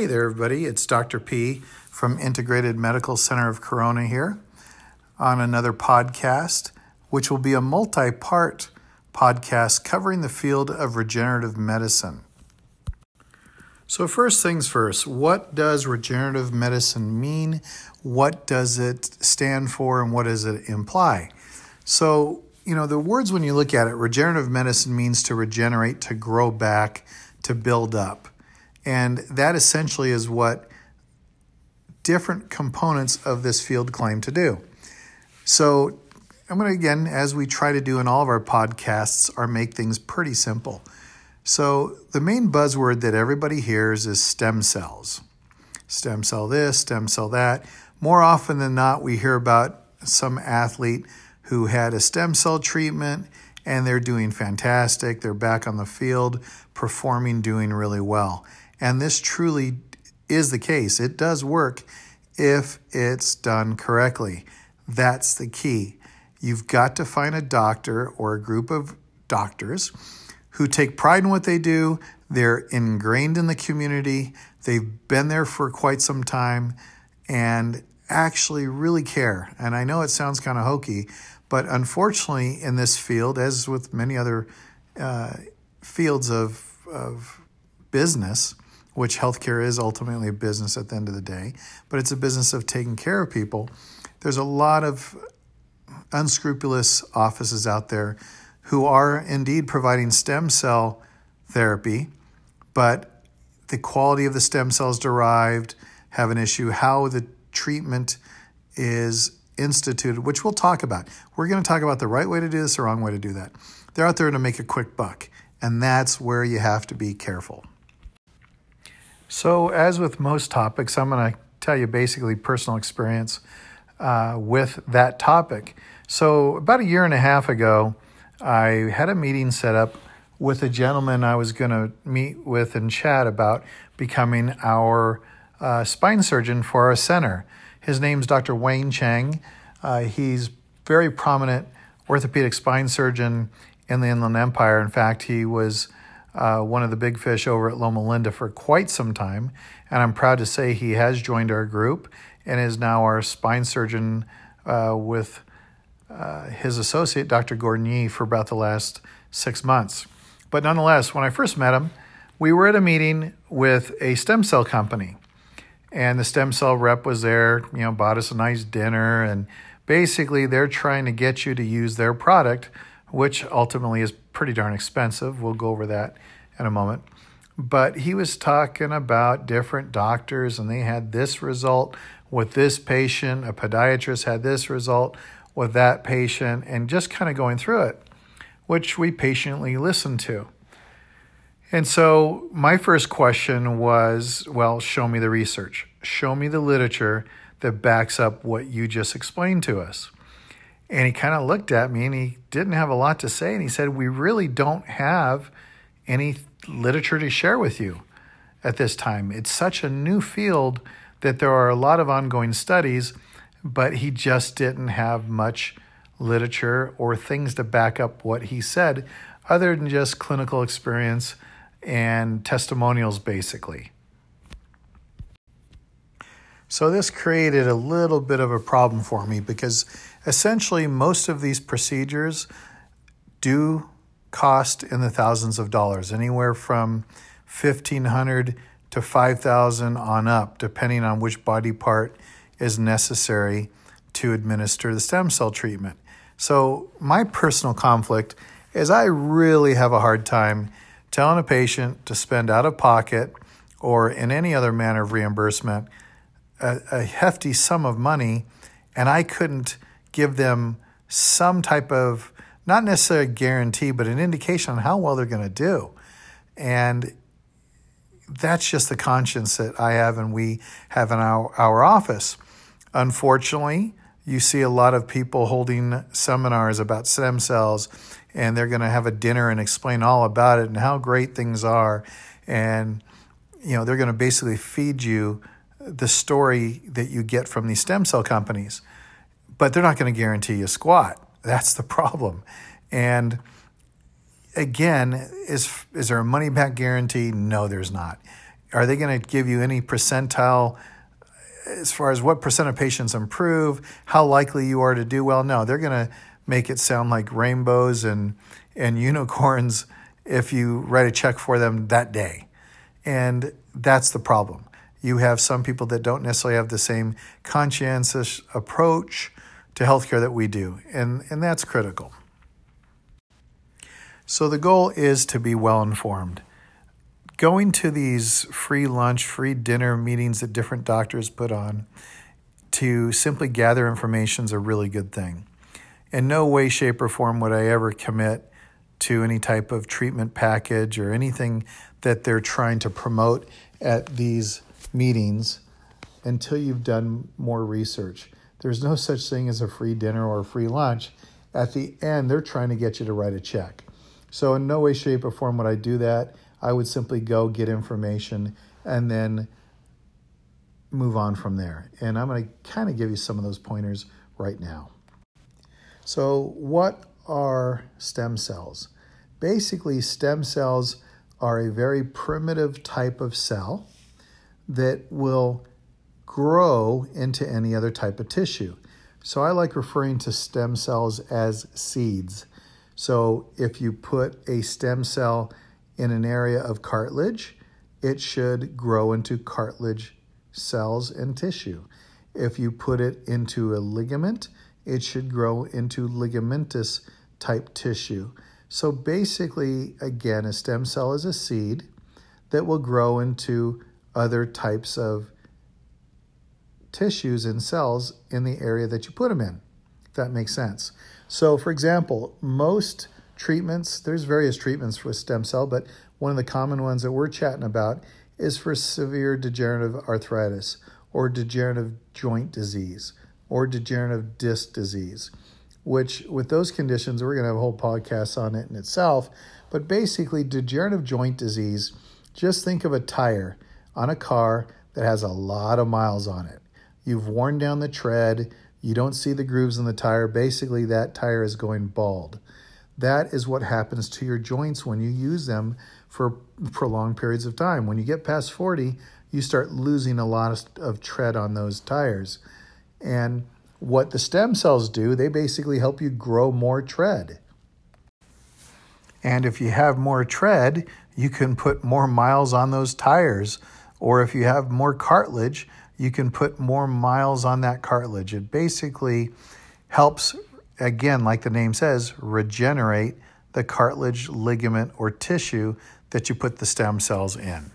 Hey there, everybody. It's Dr. P from Integrated Medical Center of Corona here on another podcast, which will be a multi part podcast covering the field of regenerative medicine. So, first things first, what does regenerative medicine mean? What does it stand for and what does it imply? So, you know, the words when you look at it, regenerative medicine means to regenerate, to grow back, to build up. And that essentially is what different components of this field claim to do. So I'm going to, again, as we try to do in all of our podcasts, are make things pretty simple. So the main buzzword that everybody hears is stem cells. Stem cell this, stem cell that. More often than not, we hear about some athlete who had a stem cell treatment and they're doing fantastic. They're back on the field, performing, doing really well. And this truly is the case. It does work if it's done correctly. That's the key. You've got to find a doctor or a group of doctors who take pride in what they do. They're ingrained in the community, they've been there for quite some time, and actually really care. And I know it sounds kind of hokey, but unfortunately, in this field, as with many other uh, fields of, of business, which healthcare is ultimately a business at the end of the day, but it's a business of taking care of people. There's a lot of unscrupulous offices out there who are indeed providing stem cell therapy, but the quality of the stem cells derived have an issue, how the treatment is instituted, which we'll talk about. We're going to talk about the right way to do this, the wrong way to do that. They're out there to make a quick buck, and that's where you have to be careful. So, as with most topics, I'm going to tell you basically personal experience uh, with that topic. So, about a year and a half ago, I had a meeting set up with a gentleman I was going to meet with and chat about becoming our uh, spine surgeon for our center. His name's Dr. Wayne Cheng. Uh, he's very prominent orthopedic spine surgeon in the Inland Empire. In fact, he was uh, one of the big fish over at Loma Linda for quite some time. And I'm proud to say he has joined our group and is now our spine surgeon uh, with uh, his associate, Dr. Gordon Yee, for about the last six months. But nonetheless, when I first met him, we were at a meeting with a stem cell company. And the stem cell rep was there, you know, bought us a nice dinner. And basically, they're trying to get you to use their product, which ultimately is pretty darn expensive. We'll go over that in a moment. But he was talking about different doctors, and they had this result with this patient. A podiatrist had this result with that patient, and just kind of going through it, which we patiently listened to. And so my first question was well, show me the research, show me the literature that backs up what you just explained to us. And he kind of looked at me and he didn't have a lot to say. And he said, We really don't have any literature to share with you at this time. It's such a new field that there are a lot of ongoing studies, but he just didn't have much literature or things to back up what he said other than just clinical experience and testimonials, basically. So, this created a little bit of a problem for me because essentially most of these procedures do cost in the thousands of dollars, anywhere from 1500 to 5000 on up, depending on which body part is necessary to administer the stem cell treatment. So, my personal conflict is I really have a hard time telling a patient to spend out of pocket or in any other manner of reimbursement a, a hefty sum of money, and I couldn't give them some type of not necessarily a guarantee, but an indication on how well they're going to do. And that's just the conscience that I have and we have in our, our office. Unfortunately, you see a lot of people holding seminars about stem cells and they're going to have a dinner and explain all about it and how great things are and you know they're going to basically feed you the story that you get from these stem cell companies but they're not going to guarantee you squat. That's the problem. And again, is is there a money back guarantee? No, there's not. Are they going to give you any percentile uh, as far as what percent of patients improve, how likely you are to do well? No, they're going to make it sound like rainbows and, and unicorns if you write a check for them that day. And that's the problem. You have some people that don't necessarily have the same conscientious approach to healthcare that we do, and, and that's critical. So the goal is to be well informed. Going to these free lunch, free dinner meetings that different doctors put on to simply gather information is a really good thing. In no way, shape, or form would I ever commit to any type of treatment package or anything that they're trying to promote at these meetings until you've done more research. There's no such thing as a free dinner or a free lunch. At the end, they're trying to get you to write a check. So, in no way, shape, or form would I do that. I would simply go get information and then move on from there. And I'm going to kind of give you some of those pointers right now. So, what are stem cells? Basically, stem cells are a very primitive type of cell that will grow into any other type of tissue. So I like referring to stem cells as seeds. So if you put a stem cell in an area of cartilage, it should grow into cartilage cells and tissue. If you put it into a ligament, it should grow into ligamentous type tissue. So basically, again, a stem cell is a seed that will grow into other types of tissues and cells in the area that you put them in, if that makes sense. So, for example, most treatments, there's various treatments for stem cell, but one of the common ones that we're chatting about is for severe degenerative arthritis or degenerative joint disease or degenerative disc disease, which with those conditions, we're going to have a whole podcast on it in itself. But basically, degenerative joint disease, just think of a tire on a car that has a lot of miles on it. You've worn down the tread, you don't see the grooves in the tire. Basically, that tire is going bald. That is what happens to your joints when you use them for prolonged periods of time. When you get past 40, you start losing a lot of tread on those tires. And what the stem cells do, they basically help you grow more tread. And if you have more tread, you can put more miles on those tires. Or if you have more cartilage, you can put more miles on that cartilage. It basically helps, again, like the name says, regenerate the cartilage, ligament, or tissue that you put the stem cells in.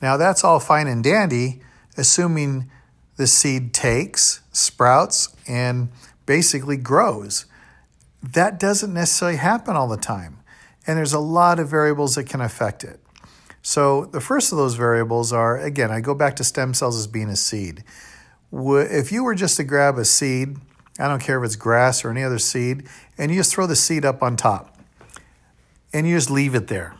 Now, that's all fine and dandy, assuming the seed takes, sprouts, and basically grows. That doesn't necessarily happen all the time, and there's a lot of variables that can affect it. So, the first of those variables are again, I go back to stem cells as being a seed. If you were just to grab a seed, I don't care if it's grass or any other seed, and you just throw the seed up on top and you just leave it there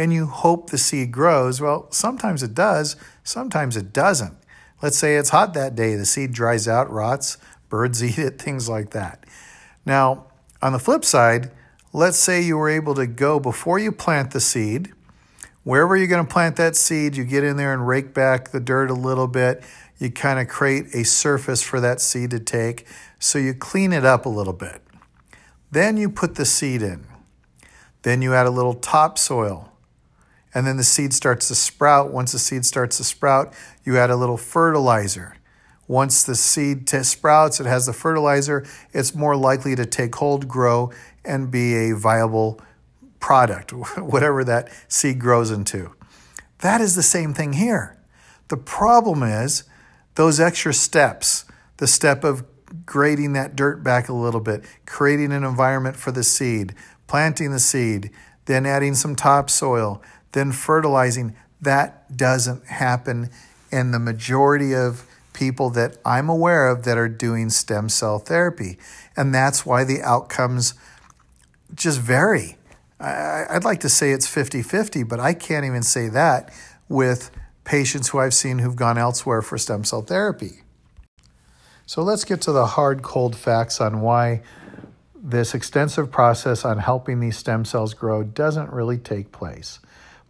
and you hope the seed grows, well, sometimes it does, sometimes it doesn't. Let's say it's hot that day, the seed dries out, rots, birds eat it, things like that. Now, on the flip side, let's say you were able to go before you plant the seed Wherever you're going to plant that seed, you get in there and rake back the dirt a little bit. You kind of create a surface for that seed to take. So you clean it up a little bit. Then you put the seed in. Then you add a little topsoil. And then the seed starts to sprout. Once the seed starts to sprout, you add a little fertilizer. Once the seed t- sprouts, it has the fertilizer, it's more likely to take hold, grow, and be a viable product, whatever that seed grows into. That is the same thing here. The problem is those extra steps, the step of grading that dirt back a little bit, creating an environment for the seed, planting the seed, then adding some topsoil, then fertilizing. That doesn't happen in the majority of people that I'm aware of that are doing stem cell therapy. And that's why the outcomes just vary. I'd like to say it's 50 50, but I can't even say that with patients who I've seen who've gone elsewhere for stem cell therapy. So let's get to the hard, cold facts on why this extensive process on helping these stem cells grow doesn't really take place.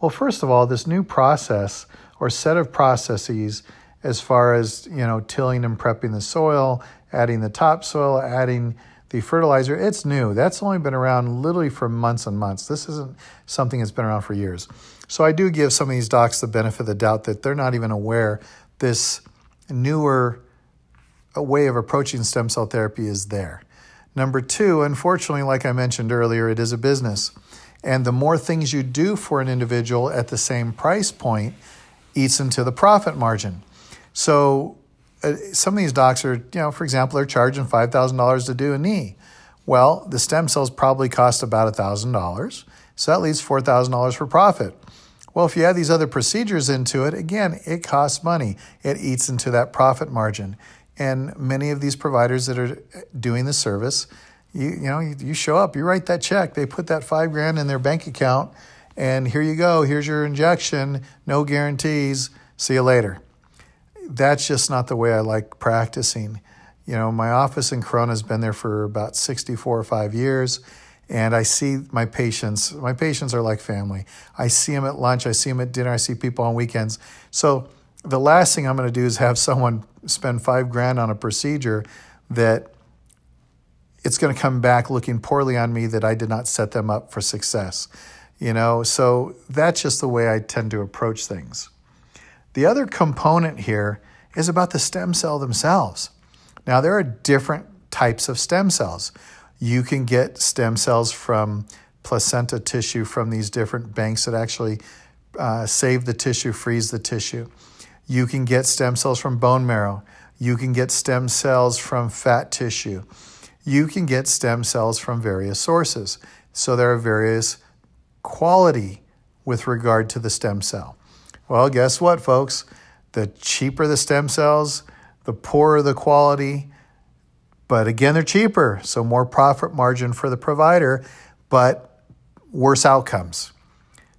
Well, first of all, this new process or set of processes as far as, you know, tilling and prepping the soil, adding the topsoil, adding the fertilizer, it's new. That's only been around literally for months and months. This isn't something that's been around for years. So I do give some of these docs the benefit of the doubt that they're not even aware this newer way of approaching stem cell therapy is there. Number two, unfortunately, like I mentioned earlier, it is a business. And the more things you do for an individual at the same price point eats into the profit margin. So uh, some of these docs are, you know, for example, they're charging $5,000 to do a knee. Well, the stem cells probably cost about $1,000. So that leaves $4,000 for profit. Well, if you add these other procedures into it, again, it costs money. It eats into that profit margin. And many of these providers that are doing the service, you, you know, you, you show up, you write that check, they put that five grand in their bank account, and here you go, here's your injection, no guarantees, see you later. That's just not the way I like practicing. You know, my office in Corona has been there for about 64 or five years and I see my patients. My patients are like family. I see them at lunch, I see them at dinner, I see people on weekends. So the last thing I'm going to do is have someone spend five grand on a procedure that it's going to come back looking poorly on me that I did not set them up for success. You know, so that's just the way I tend to approach things. The other component here is about the stem cell themselves. Now, there are different types of stem cells. You can get stem cells from placenta tissue from these different banks that actually uh, save the tissue, freeze the tissue. You can get stem cells from bone marrow. You can get stem cells from fat tissue. You can get stem cells from various sources. So there are various quality with regard to the stem cell. Well, guess what, folks? The cheaper the stem cells, the poorer the quality. But again, they're cheaper, so more profit margin for the provider, but worse outcomes.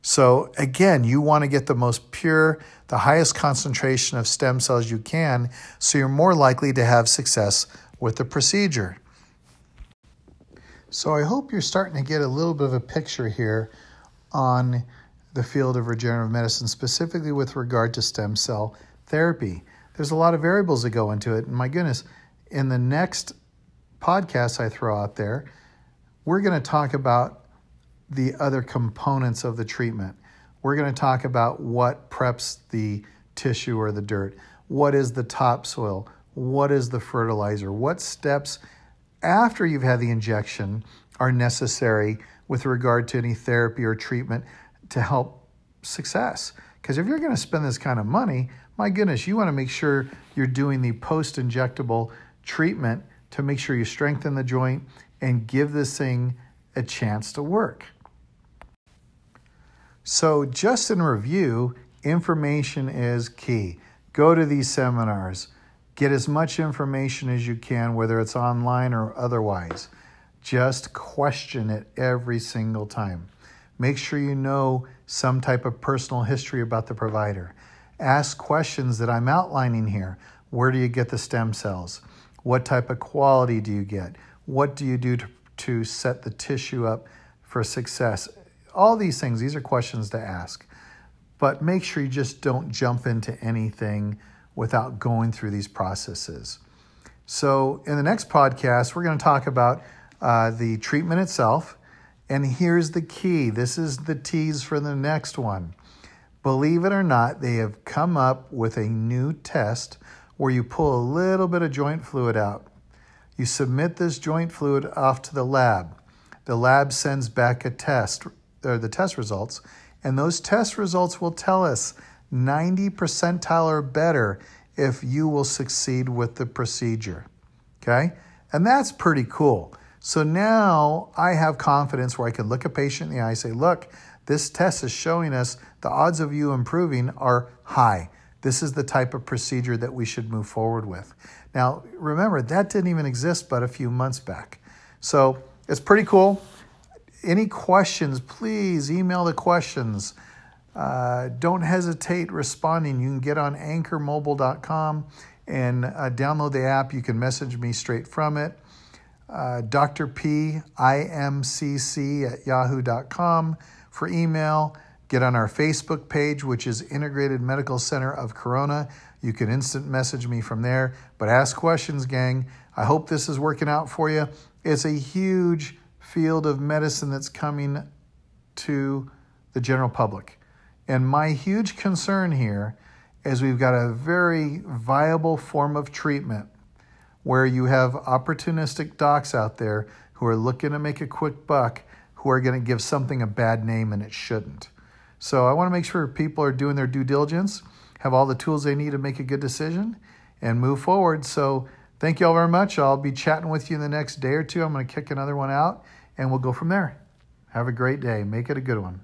So again, you want to get the most pure, the highest concentration of stem cells you can, so you're more likely to have success with the procedure. So I hope you're starting to get a little bit of a picture here on the field of regenerative medicine, specifically with regard to stem cell therapy. There's a lot of variables that go into it, and my goodness, in the next podcast I throw out there, we're going to talk about the other components of the treatment. We're going to talk about what preps the tissue or the dirt. What is the topsoil? What is the fertilizer? What steps after you've had the injection are necessary with regard to any therapy or treatment to help success? Because if you're going to spend this kind of money, my goodness, you want to make sure you're doing the post injectable treatment to make sure you strengthen the joint and give this thing a chance to work. So, just in review, information is key. Go to these seminars, get as much information as you can, whether it's online or otherwise. Just question it every single time. Make sure you know some type of personal history about the provider. Ask questions that I'm outlining here. Where do you get the stem cells? What type of quality do you get? What do you do to, to set the tissue up for success? all these things, these are questions to ask. But make sure you just don't jump into anything without going through these processes. So, in the next podcast, we're going to talk about uh, the treatment itself. And here's the key this is the tease for the next one. Believe it or not, they have come up with a new test where you pull a little bit of joint fluid out. You submit this joint fluid off to the lab. The lab sends back a test or the test results, and those test results will tell us 90 percentile or better if you will succeed with the procedure. Okay? And that's pretty cool. So now I have confidence where I can look a patient in the eye and say, look, this test is showing us the odds of you improving are high. This is the type of procedure that we should move forward with. Now, remember, that didn't even exist but a few months back. So it's pretty cool any questions, please email the questions. Uh, don't hesitate responding. You can get on anchormobile.com and uh, download the app. You can message me straight from it. Uh, Dr. P, IMCC at yahoo.com for email. Get on our Facebook page, which is Integrated Medical Center of Corona. You can instant message me from there, but ask questions, gang. I hope this is working out for you. It's a huge field of medicine that's coming to the general public. And my huge concern here is we've got a very viable form of treatment where you have opportunistic docs out there who are looking to make a quick buck who are going to give something a bad name and it shouldn't. So I want to make sure people are doing their due diligence, have all the tools they need to make a good decision, and move forward. So thank you all very much. I'll be chatting with you in the next day or two. I'm going to kick another one out, and we'll go from there. Have a great day. Make it a good one.